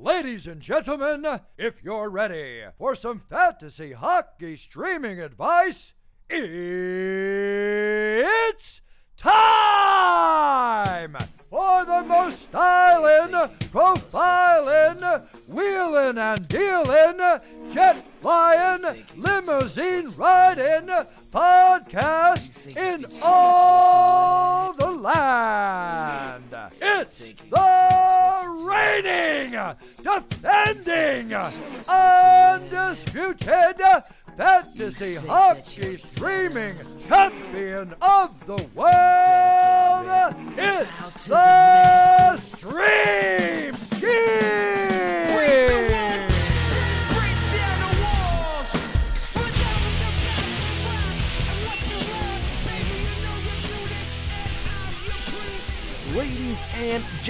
Ladies and gentlemen, if you're ready for some fantasy hockey streaming advice, it's time for the most styling, profiling, wheeling and dealing, jet flying, limousine riding podcast in all the land. It's the reigning, defending, undisputed fantasy hockey streaming champion of the world. It's the Stream King.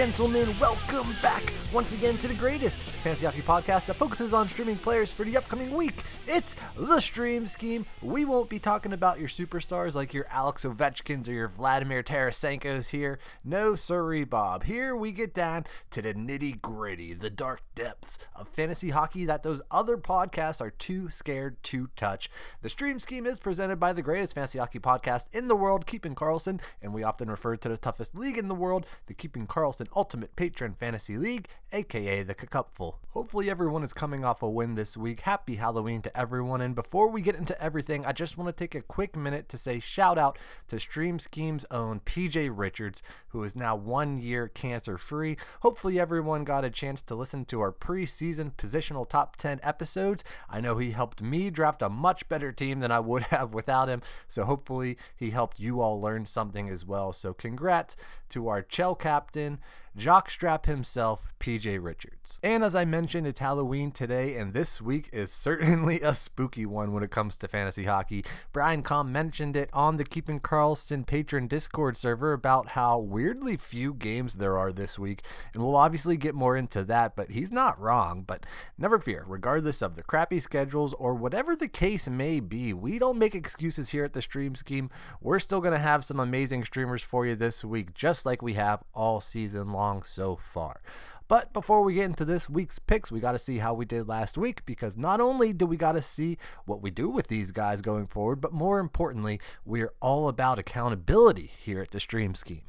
Gentlemen, welcome back once again to the greatest fantasy hockey podcast that focuses on streaming players for the upcoming week. It's the Stream Scheme. We won't be talking about your superstars like your Alex Ovechkins or your Vladimir Tarasenko's here. No, sorry, Bob. Here we get down to the nitty gritty, the dark depths of fantasy hockey that those other podcasts are too scared to touch. The Stream Scheme is presented by the greatest fantasy hockey podcast in the world, Keeping Karlsson, and we often refer to the toughest league in the world, the Keeping Karlsson Ultimate Patron Fantasy League, aka the Cupful. Hopefully, everyone is coming off a win this week. Happy Halloween to everyone. And before we get into everything, I just want to take a quick minute to say shout out to Stream Scheme's own PJ Richards, who is now one year cancer free. Hopefully, everyone got a chance to listen to our preseason positional top 10 episodes. I know he helped me draft a much better team than I would have without him. So, hopefully, he helped you all learn something as well. So, congrats to our Chell captain. Jockstrap himself, PJ Richards. And as I mentioned, it's Halloween today, and this week is certainly a spooky one when it comes to fantasy hockey. Brian Com mentioned it on the Keeping Karlsson patron Discord server about how weirdly few games there are this week, and we'll obviously get more into that, but he's not wrong. But never fear, regardless of the crappy schedules or whatever the case may be, we don't make excuses here at the Stream Scheme. We're still going to have some amazing streamers for you this week, just like we have all season long so far. But before we get into this week's picks, we got to see how we did last week because not only do we got to see what we do with these guys going forward, but more importantly, we're all about accountability here at the Stream Scheme.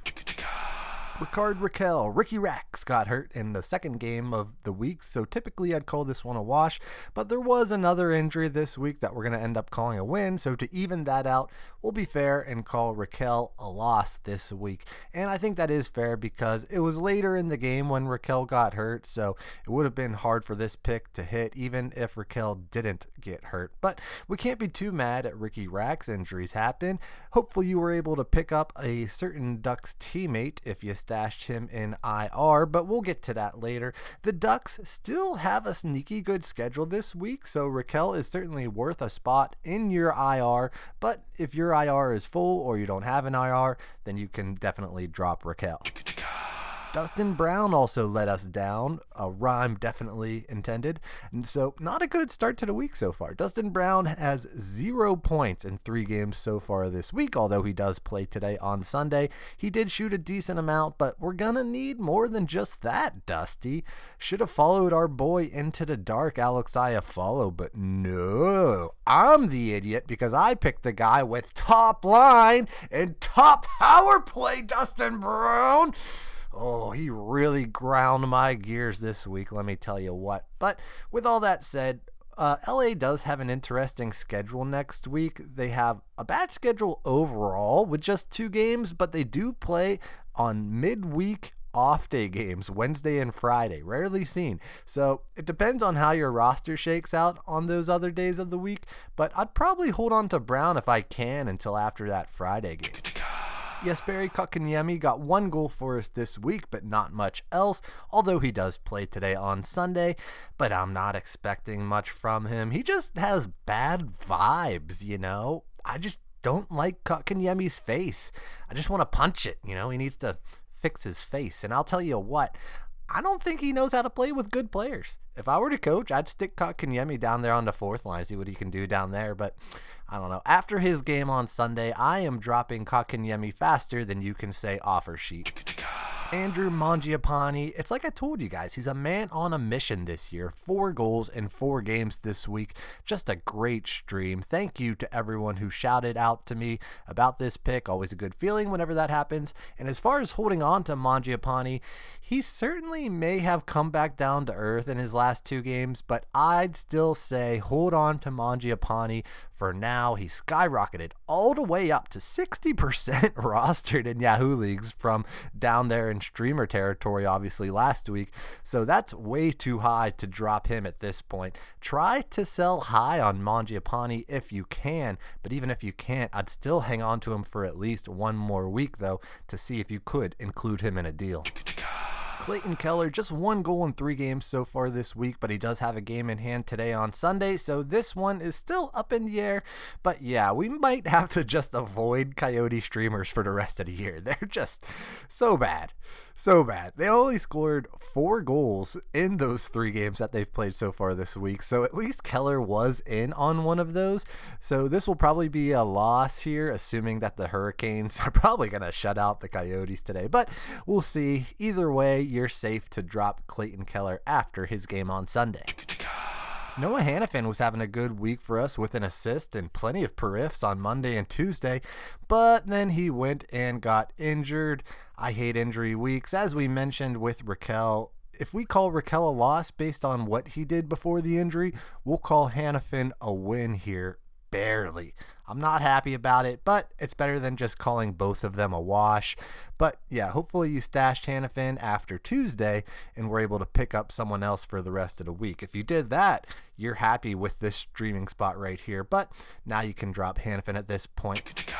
Rickard Rakell, Ricky Rax got hurt in the second game of the week, so typically I'd call this one a wash, but there was another injury this week that we're going to end up calling a win, so to even that out, we'll be fair and call Rakell a loss this week. And I think that is fair because it was later in the game when Rakell got hurt, so it would have been hard for this pick to hit even if Rakell didn't get hurt. But we can't be too mad at Ricky Rax. Injuries happen. Hopefully, you were able to pick up a certain Ducks teammate if you stashed him in IR, but we'll get to that later. The Ducks still have a sneaky good schedule this week, so Rakell is certainly worth a spot in your IR. But if your IR is full or you don't have an IR, then you can definitely drop Rakell. Dustin Brown also let us down. A rhyme definitely intended. And so, not a good start to the week so far. Dustin Brown has zero points in three games so far this week, although he does play today on Sunday. He did shoot a decent amount, but we're going to need more than just that, Dusty. Should have followed our boy into the dark, Alex Iafallo, but no. I'm the idiot because I picked the guy with top line and top power play, Dustin Brown. Oh, he really ground my gears this week, let me tell you what. But with all that said, uh, LA does have an interesting schedule next week. They have a bad schedule overall with just two games, but they do play on midweek off day games, Wednesday and Friday, rarely seen. So it depends on how your roster shakes out on those other days of the week, but I'd probably hold on to Brown if I can until after that Friday game. Jesperi Kotkaniemi got one goal for us this week, but not much else, although he does play today on Sunday, but I'm not expecting much from him. He just has bad vibes, you know? I just don't like Kotkaniemi's face. I just want to punch it, you know? He needs to fix his face. And I'll tell you what, I don't think he knows how to play with good players. If I were to coach, I'd stick Kotkaniemi down there on the fourth line, see what he can do down there. But I don't know. After his game on Sunday, I am dropping Kotkaniemi faster than you can say offer sheet. Andrew Mangiapane, it's like I told you guys, he's a man on a mission this year. Four goals in four games this week. Just a great stream. Thank you to everyone who shouted out to me about this pick. Always a good feeling whenever that happens. And as far as holding on to Mangiapane, he certainly may have come back down to earth in his last two games, but I'd still say hold on to Mangiapane for now. He skyrocketed all the way up to 60% rostered in Yahoo leagues from down there in streamer territory, obviously, last week. So that's way too high to drop him at this point. Try to sell high on Mangiapane if you can, but even if you can't, I'd still hang on to him for at least one more week, though, to see if you could include him in a deal. Clayton Keller, just one goal in three games so far this week, but he does have a game in hand today on Sunday, so this one is still up in the air. But yeah, we might have to just avoid Coyote streamers for the rest of the year. They're just so bad so bad. They only scored four goals in those three games that they've played so far this week. So at least Keller was in on one of those. So this will probably be a loss here, assuming that the Hurricanes are probably going to shut out the Coyotes today. But we'll see. Either way, you're safe to drop Clayton Keller after his game on Sunday. Noah Hanifin was having a good week for us with an assist and plenty of periffs on Monday and Tuesday, but then he went and got injured. I hate injury weeks. As we mentioned with Rakell, if we call Rakell a loss based on what he did before the injury, we'll call Hanifin a win here barely. I'm not happy about it, but it's better than just calling both of them a wash. But yeah, hopefully you stashed Hanifin after Tuesday and were able to pick up someone else for the rest of the week. If you did that, you're happy with this streaming spot right here. But now you can drop Hanifin at this point.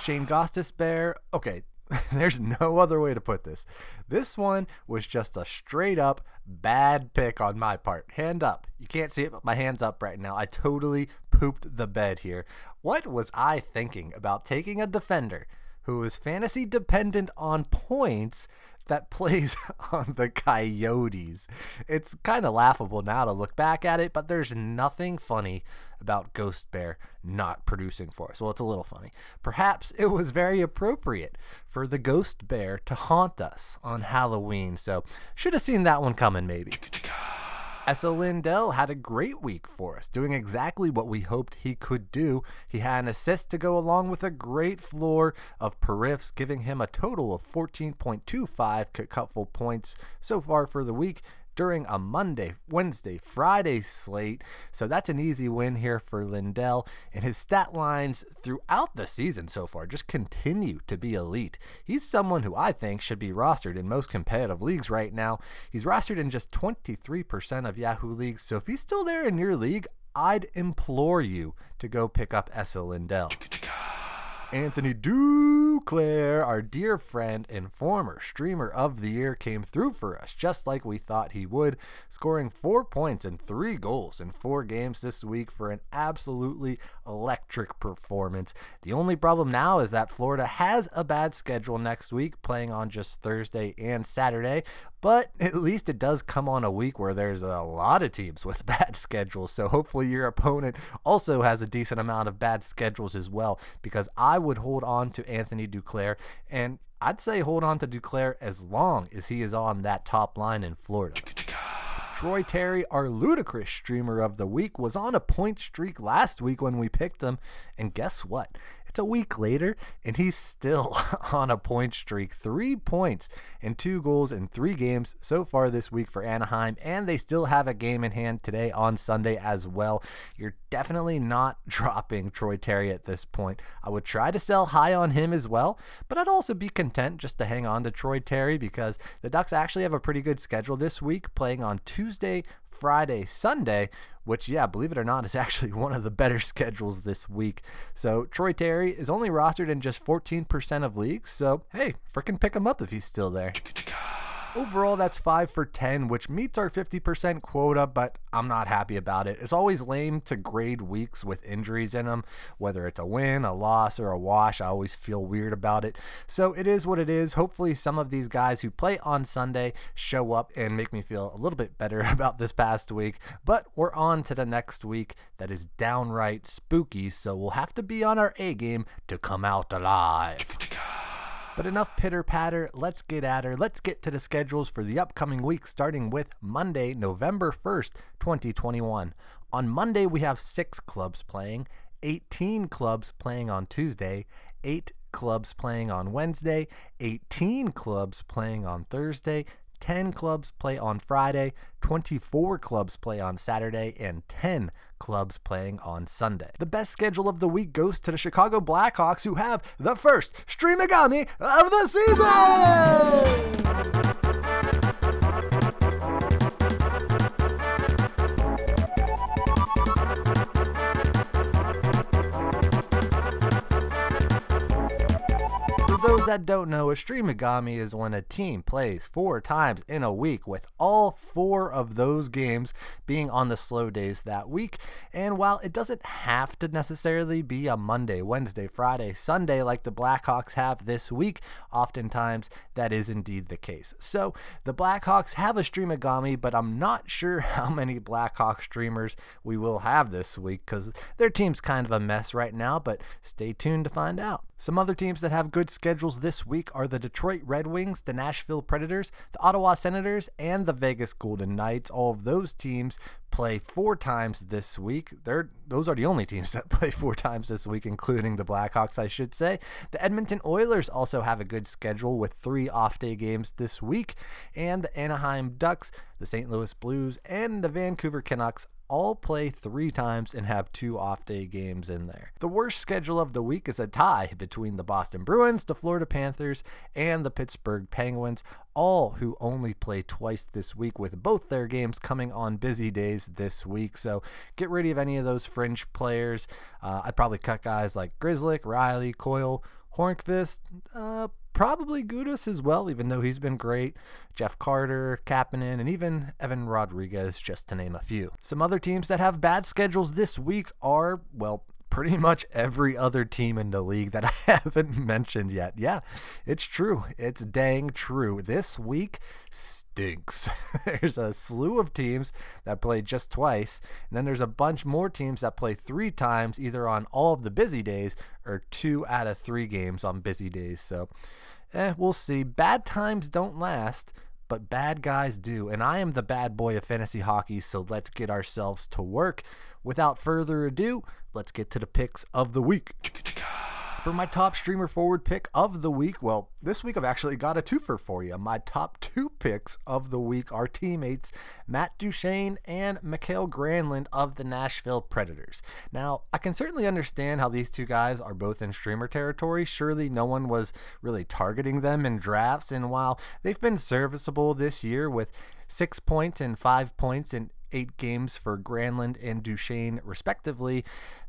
Shane Gostisbehere, okay, There's no other way to put this. This one was just a straight up bad pick on my part. Hand up. You can't see it, but my hand's up right now. I totally pooped the bed here. What was I thinking about taking a defender who is fantasy dependent on points that plays on the Coyotes. It's kind of laughable now to look back at it, but there's nothing funny about Ghost Bear not producing for us. Well, it's a little funny. Perhaps it was very appropriate for the Ghost Bear to haunt us on Halloween, so should have seen that one coming maybe. Esa Lindell had a great week for us, doing exactly what we hoped he could do. He had an assist to go along with a great floor of periffs, giving him a total of 14.25 cupful points so far for the week during a Monday, Wednesday, Friday slate. So that's an easy win here for Lindell. And his stat lines throughout the season so far just continue to be elite. He's someone who I think should be rostered in most competitive leagues right now. He's rostered in just 23% of Yahoo leagues. So if he's still there in your league, I'd implore you to go pick up Esa Lindell. Anthony Duclair, our dear friend and former streamer of the year, came through for us just like we thought he would, scoring four points and three goals in four games this week for an absolutely electric performance. The only problem now is that Florida has a bad schedule next week, playing on just Thursday and Saturday, but at least it does come on a week where there's a lot of teams with bad schedules. So hopefully your opponent also has a decent amount of bad schedules as well, because I would hold on to Anthony Duclair, and I'd say hold on to Duclair as long as he is on that top line in Florida. Troy Terry, our ludicrous streamer of the week, was on a point streak last week when we picked him. And guess what? It's a week later, and he's still on a point streak. Three points and two goals in three games so far this week for Anaheim, and they still have a game in hand today on Sunday as well. You're definitely not dropping Troy Terry at this point. I would try to sell high on him as well, but I'd also be content just to hang on to Troy Terry because the Ducks actually have a pretty good schedule this week, playing on Tuesday, Friday, Sunday, which, yeah, believe it or not, is actually one of the better schedules this week. So Troy Terry is only rostered in just 14% of leagues. So, hey, freaking pick him up if he's still there. Overall, that's 5 for 10, which meets our 50% quota, but I'm not happy about it. It's always lame to grade weeks with injuries in them, whether it's a win, a loss, or a wash. I always feel weird about it. So it is what it is. Hopefully, some of these guys who play on Sunday show up and make me feel a little bit better about this past week. But we're on to the next week that is downright spooky, so we'll have to be on our A game to come out alive. But enough pitter patter, let's get at her. Let's get to the schedules for the upcoming week, starting with Monday, November 1st, 2021. On Monday, we have six clubs playing, 18 clubs playing on Tuesday, 8 clubs playing on Wednesday, 18 clubs playing on Thursday, 10 clubs play on Friday, 24 clubs play on Saturday, and 10 clubs playing on Sunday. The best schedule of the week goes to the Chicago Blackhawks, who have the first Streamagami of the season! Those that don't know, a streamagami is when a team plays four times in a week, with all four of those games being on the slow days that week. And while it doesn't have to necessarily be a Monday, Wednesday, Friday, Sunday like the Blackhawks have this week, oftentimes that is indeed the case. So the Blackhawks have a streamagami, but I'm not sure how many Blackhawk streamers we will have this week because their team's kind of a mess right now, but stay tuned to find out. Some other teams that have good schedules this week are the Detroit Red Wings, the Nashville Predators, the Ottawa Senators, and the Vegas Golden Knights. All of those teams play four times this week. They're those are the only teams that play four times this week, including the Blackhawks, I should say. The Edmonton Oilers also have a good schedule with three off-day games this week, and the Anaheim Ducks, the St. Louis Blues, and the Vancouver Canucks all play three times and have two off day games in there. The worst schedule of the week is a tie between the Boston Bruins, the Florida Panthers, and the Pittsburgh Penguins, all who only play twice this week, with both their games coming on busy days this week. So get rid of any of those fringe players. Uh, I'd probably cut guys like Grzelcyk, Riley, Coyle, Hornqvist, uh, probably Gudas as well, even though he's been great. Jeff Carter, Kapanen, and even Evan Rodrigues, just to name a few. Some other teams that have bad schedules this week are, well, pretty much every other team in the league that I haven't mentioned yet. Yeah, it's true. It's dang true. This week stinks. there's a slew of teams that play just twice, and then there's a bunch more teams that play three times, either on all of the busy days or two out of three games on busy days. So, eh, we'll see. Bad times don't last but bad guys do. And I am the bad boy of fantasy hockey, so let's get ourselves to work. Without further ado, let's get to the picks of the week. For my top streamer forward pick of the week, well, this week I've actually got a twofer for you. My top two picks of the week are teammates Matt Duchene and Mikael Granlund of the Nashville Predators. Now, I can certainly understand how these two guys are both in streamer territory. Surely no one was really targeting them in drafts, and while they've been serviceable this year with six points and five points in eight games for Granlund and Duchene, respectively,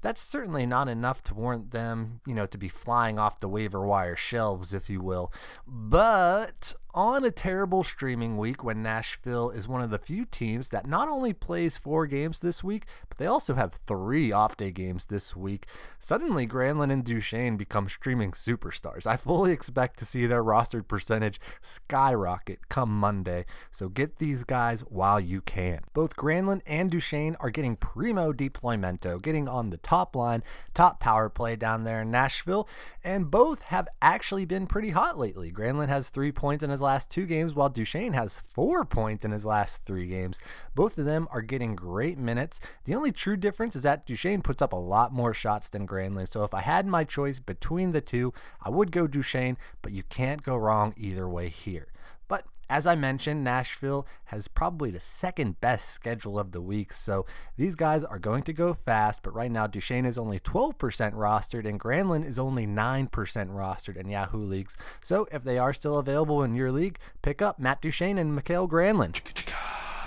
that's certainly not enough to warrant them, you know, to be flying off the waiver wire shelves, if you will. But on a terrible streaming week when Nashville is one of the few teams that not only plays four games this week, but they also have three off day games this week, suddenly Granlund and Duchene become streaming superstars. I fully expect to see their rostered percentage skyrocket come Monday, so get these guys while you can. Both Granlund and Duchene are getting primo deploymento, getting on the top line, top power play down there in Nashville, and both have actually been pretty hot lately. Granlund has three points in his last two games, while Duchene has four points in his last three games. Both of them are getting great minutes. The only true difference is that Duchene puts up a lot more shots than Granlund. So if I had my choice between the two, I would go Duchene, but you can't go wrong either way here. But as I mentioned, Nashville has probably the second best schedule of the week, so these guys are going to go fast. But right now, Duchene is only 12% rostered, and Granlund is only 9% rostered in Yahoo leagues. So if they are still available in your league, pick up Matt Duchene and Mikael Granlund.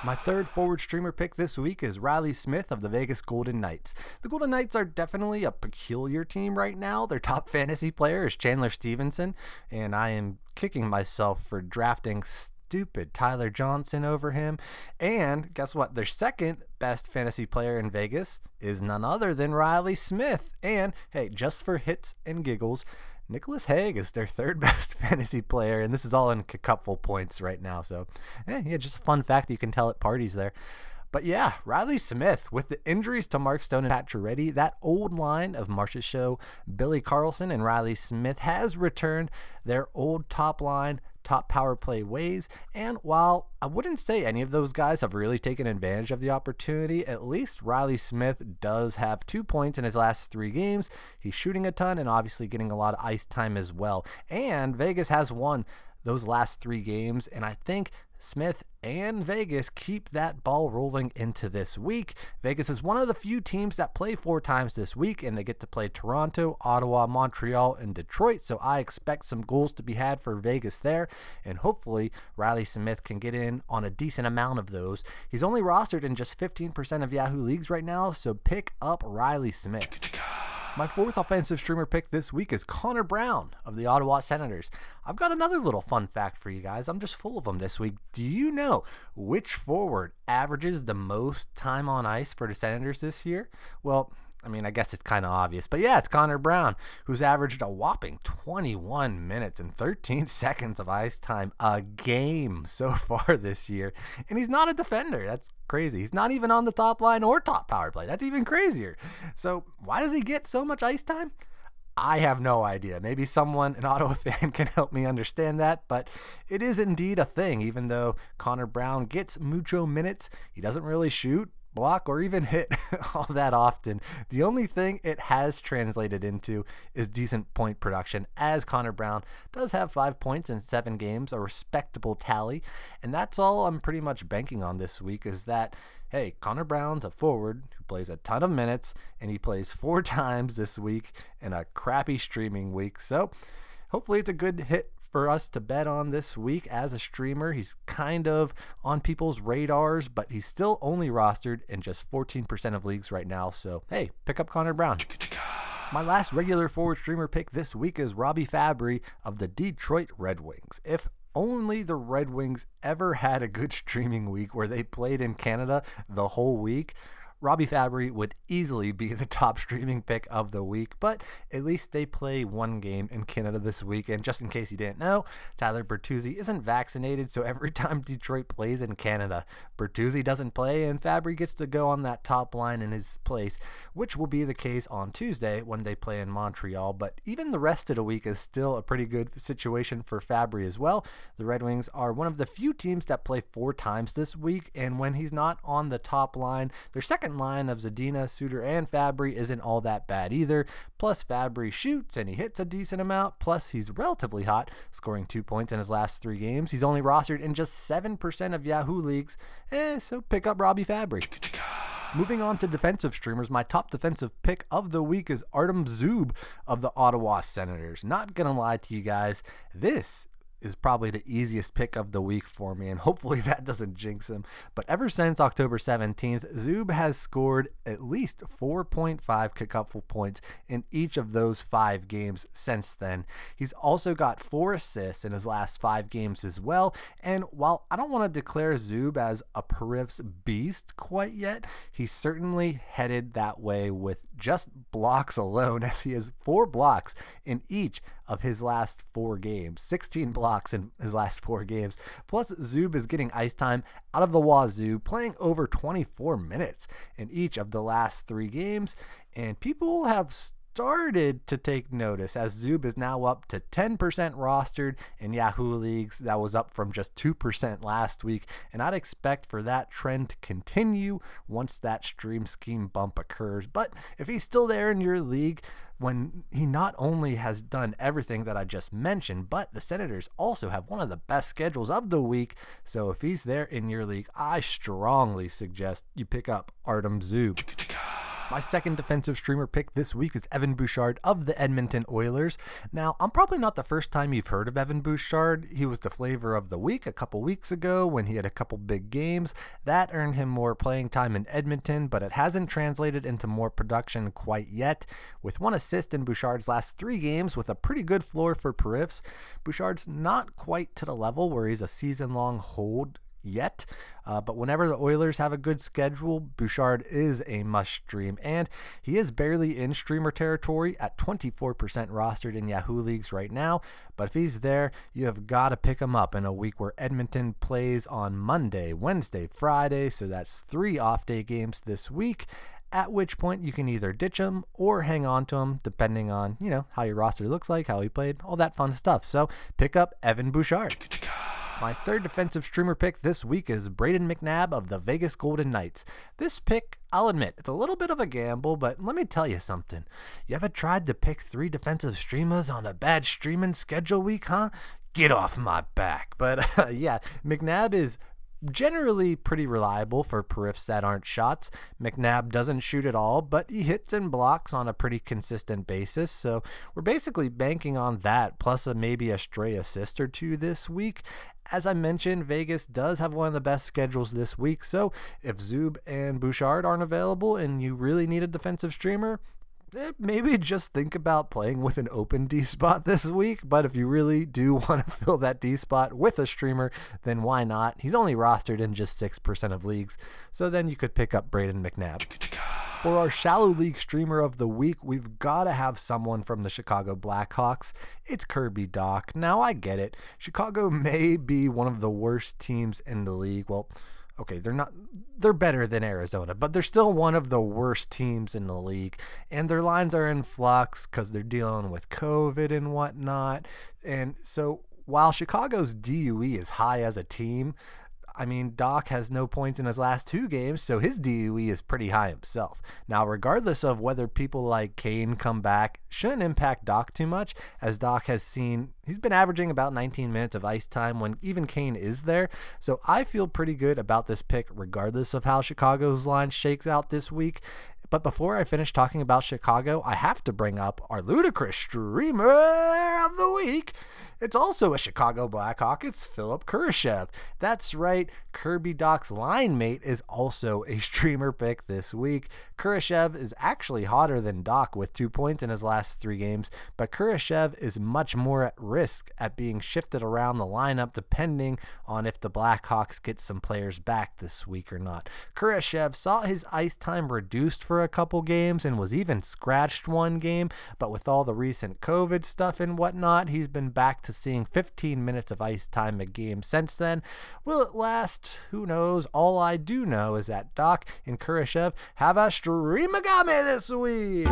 My third forward streamer pick this week is Riley Smith of the Vegas Golden Knights. The Golden Knights are definitely a peculiar team right now. Their top fantasy player is Chandler Stephenson, and I am kicking myself for drafting stupid Tyler Johnson over him. And guess what? Their second best fantasy player in Vegas is none other than Riley Smith. And hey, just for hits and giggles, Nicolas Hague is their third best fantasy player, and this is all in cupful points right now. So, eh, yeah, just a fun fact you can tell at parties there. But yeah, Riley Smith, with the injuries to Mark Stone and Pacioretty, that old line of Marchessault, Billy Karlsson, and Riley Smith has returned their old top line top power play ways. And while I wouldn't say any of those guys have really taken advantage of the opportunity, at least Riley Smith does have two points in his last three games. He's shooting a ton and obviously getting a lot of ice time as well. And Vegas has won those last three games. And I think Smith and Vegas keep that ball rolling into this week. Vegas is one of the few teams that play four times this week, and they get to play Toronto, Ottawa, Montreal, and Detroit. So I expect some goals to be had for Vegas there, and hopefully Riley Smith can get in on a decent amount of those. He's only rostered in just 15% of Yahoo leagues right now, so pick up Riley Smith. My fourth offensive streamer pick this week is Connor Brown of the Ottawa Senators. I've got another little fun fact for you guys. I'm just full of them this week. Do you know which forward averages the most time on ice for the Senators this year? Well, I mean, I guess it's kind of obvious, but yeah, it's Connor Brown, who's averaged a whopping 21 minutes and 13 seconds of ice time a game so far this year. And he's not a defender. That's crazy. He's not even on the top line or top power play. That's even crazier. So, why does he get so much ice time? I have no idea. Maybe someone, an Ottawa fan, can help me understand that, but it is indeed a thing. Even though Connor Brown gets mucho minutes, he doesn't really shoot block or even hit all that often. The only thing it has translated into is decent point production, as Connor Brown does have five points in seven games, a respectable tally. And that's all I'm pretty much banking on this week is that, hey, Connor Brown's a forward who plays a ton of minutes, and he plays four times this week in a crappy streaming week. So hopefully it's a good hit for us to bet on this week as a streamer. He's kind of on people's radars, but he's still only rostered in just 14% of leagues right now. So, hey, pick up Connor Brown. My last regular forward streamer pick this week is Robby Fabbri of the Detroit Red Wings. If only the Red Wings ever had a good streaming week where they played in Canada the whole week, Robby Fabbri would easily be the top streaming pick of the week, but at least they play one game in Canada this week. And just in case you didn't know, Tyler Bertuzzi isn't vaccinated, so every time Detroit plays in Canada, Bertuzzi doesn't play, and Fabbri gets to go on that top line in his place, which will be the case on Tuesday when they play in Montreal. But even the rest of the week is still a pretty good situation for Fabbri as well. The Red Wings are one of the few teams that play four times this week, and when he's not on the top line, their second second line of Zadina, Suter, and Fabbri isn't all that bad either. Plus, Fabbri shoots and he hits a decent amount. Plus, he's relatively hot, scoring two points in his last three games. He's only rostered in just 7% of Yahoo leagues. Eh, so pick up Robby Fabbri. Moving on to defensive streamers, my top defensive pick of the week is Artem Zub of the Ottawa Senators. Not gonna lie to you guys, this is probably the easiest pick of the week for me, and hopefully that doesn't jinx him. But ever since October 17th, Zub has scored at least 4.5 kickupful points in each of those five games since then. He's also got four assists in his last five games as well. And while I don't want to declare Zub as a Perif's beast quite yet, he's certainly headed that way with just blocks alone, as he has four blocks in each of his last four games, 16 blocks in his last four games. Plus, Zub is getting ice time out of the wazoo, playing over 24 minutes in each of the last three games. And people have started to take notice as Zub is now up to 10% rostered in Yahoo leagues. That was up from just 2% last week. And I'd expect for that trend to continue once that stream scheme bump occurs. But if he's still there in your league, when he not only has done everything that I just mentioned, but the Senators also have one of the best schedules of the week. So if he's there in your league, I strongly suggest you pick up Artem Zub. My second defensive streamer pick this week is Evan Bouchard of the Edmonton Oilers. Now, I'm probably not the first time you've heard of Evan Bouchard. He was the flavor of the week a couple weeks ago when he had a couple big games. That earned him more playing time in Edmonton, but it hasn't translated into more production quite yet. With one assist in Bouchard's last three games with a pretty good floor for Perifs, Bouchard's not quite to the level where he's a season long hold yet. Uh, but whenever the Oilers have a good schedule, Bouchard is a must stream. And he is barely in streamer territory at 24% rostered in Yahoo leagues right now. But if he's there, you have got to pick him up in a week where Edmonton plays on Monday, Wednesday, Friday. So that's three off day games this week at which point you can either ditch him or hang on to him depending on, you know, how your roster looks like, how he played, all that fun stuff. So pick up Evan Bouchard. My third defensive streamer pick this week is Brayden McNabb of the Vegas Golden Knights. This pick, I'll admit, it's a little bit of a gamble, but let me tell you something. You ever tried to pick three defensive streamers on a bad streaming schedule week, huh? Get off my back. But uh, yeah, McNabb is generally pretty reliable for periffs that aren't shots. McNabb doesn't shoot at all, but he hits and blocks on a pretty consistent basis. So we're basically banking on that, plus a, maybe a stray assist or two this week. As I mentioned, Vegas does have one of the best schedules this week. So if Zub and Bouchard aren't available and you really need a defensive streamer, Eh, maybe just think about playing with an open D spot this week. But if you really do want to fill that D spot with a streamer, then why not? He's only rostered in just 6% of leagues. So then you could pick up Brayden McNabb. For our shallow league streamer of the week, we've got to have someone from the Chicago Blackhawks. It's Kirby Dach. Now, I get it. Chicago may be one of the worst teams in the league. Well, okay, they're not they're better than Arizona, but they're still one of the worst teams in the league. And their lines are in flux because they're dealing with COVID and whatnot. And so while Chicago's DUE is high as a team, I mean, Dach has no points in his last two games, so his DUE is pretty high himself. Now, regardless of whether people like Kane come back, shouldn't impact Dach too much, as Dach has seen he's been averaging about 19 minutes of ice time when even Kane is there. So I feel pretty good about this pick, regardless of how Chicago's line shakes out this week. But before I finish talking about Chicago, I have to bring up our ludicrous streamer of the week. It's also a Chicago Blackhawk. It's Philipp Kurashev. That's right, Kirby Dach's line mate is also a streamer pick this week. Kurashev is actually hotter than Dach with two points in his last three games, but Kurashev is much more at risk at being shifted around the lineup depending on if the Blackhawks get some players back this week or not. Kurashev saw his ice time reduced for a couple games and was even scratched one game, but with all the recent COVID stuff and whatnot, he's been back to seeing 15 minutes of ice time a game since then. Will it last? Who knows? All I do know is that Dach and Kurashev have a stream of streamagami this week.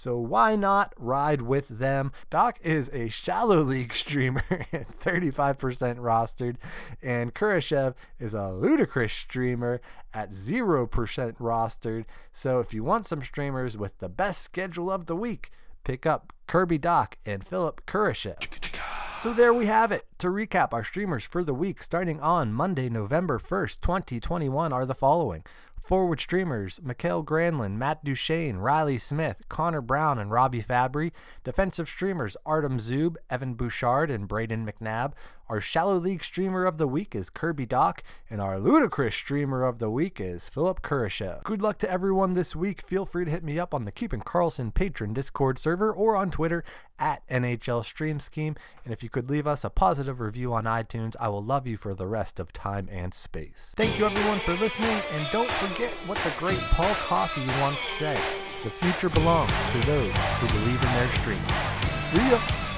So why not ride with them? Dach is a shallow league streamer at 35% rostered, and Kurashev is a ludicrous streamer at 0% rostered. So if you want some streamers with the best schedule of the week, pick up Kirby Dach and Philipp Kurashev. So there we have it. To recap, our streamers for the week starting on Monday, November 1st, 2021 are the following. Forward streamers Mikael Granlund, Matt Duchene, Riley Smith, Connor Brown, and Robby Fabbri. Defensive streamers Artem Zub, Evan Bouchard, and Brayden McNabb. Our shallow league streamer of the week is Kirby Dach, and our ludicrous streamer of the week is Philipp Kurashev. Good luck to everyone this week. Feel free to hit me up on the Keeping Karlsson patron Discord server or on Twitter at NHL Stream Scheme. And if you could leave us a positive review on iTunes, I will love you for the rest of time and space. Thank you everyone for listening, and don't forget what the great Paul Coffey once said. The future belongs to those who believe in their streams. See ya!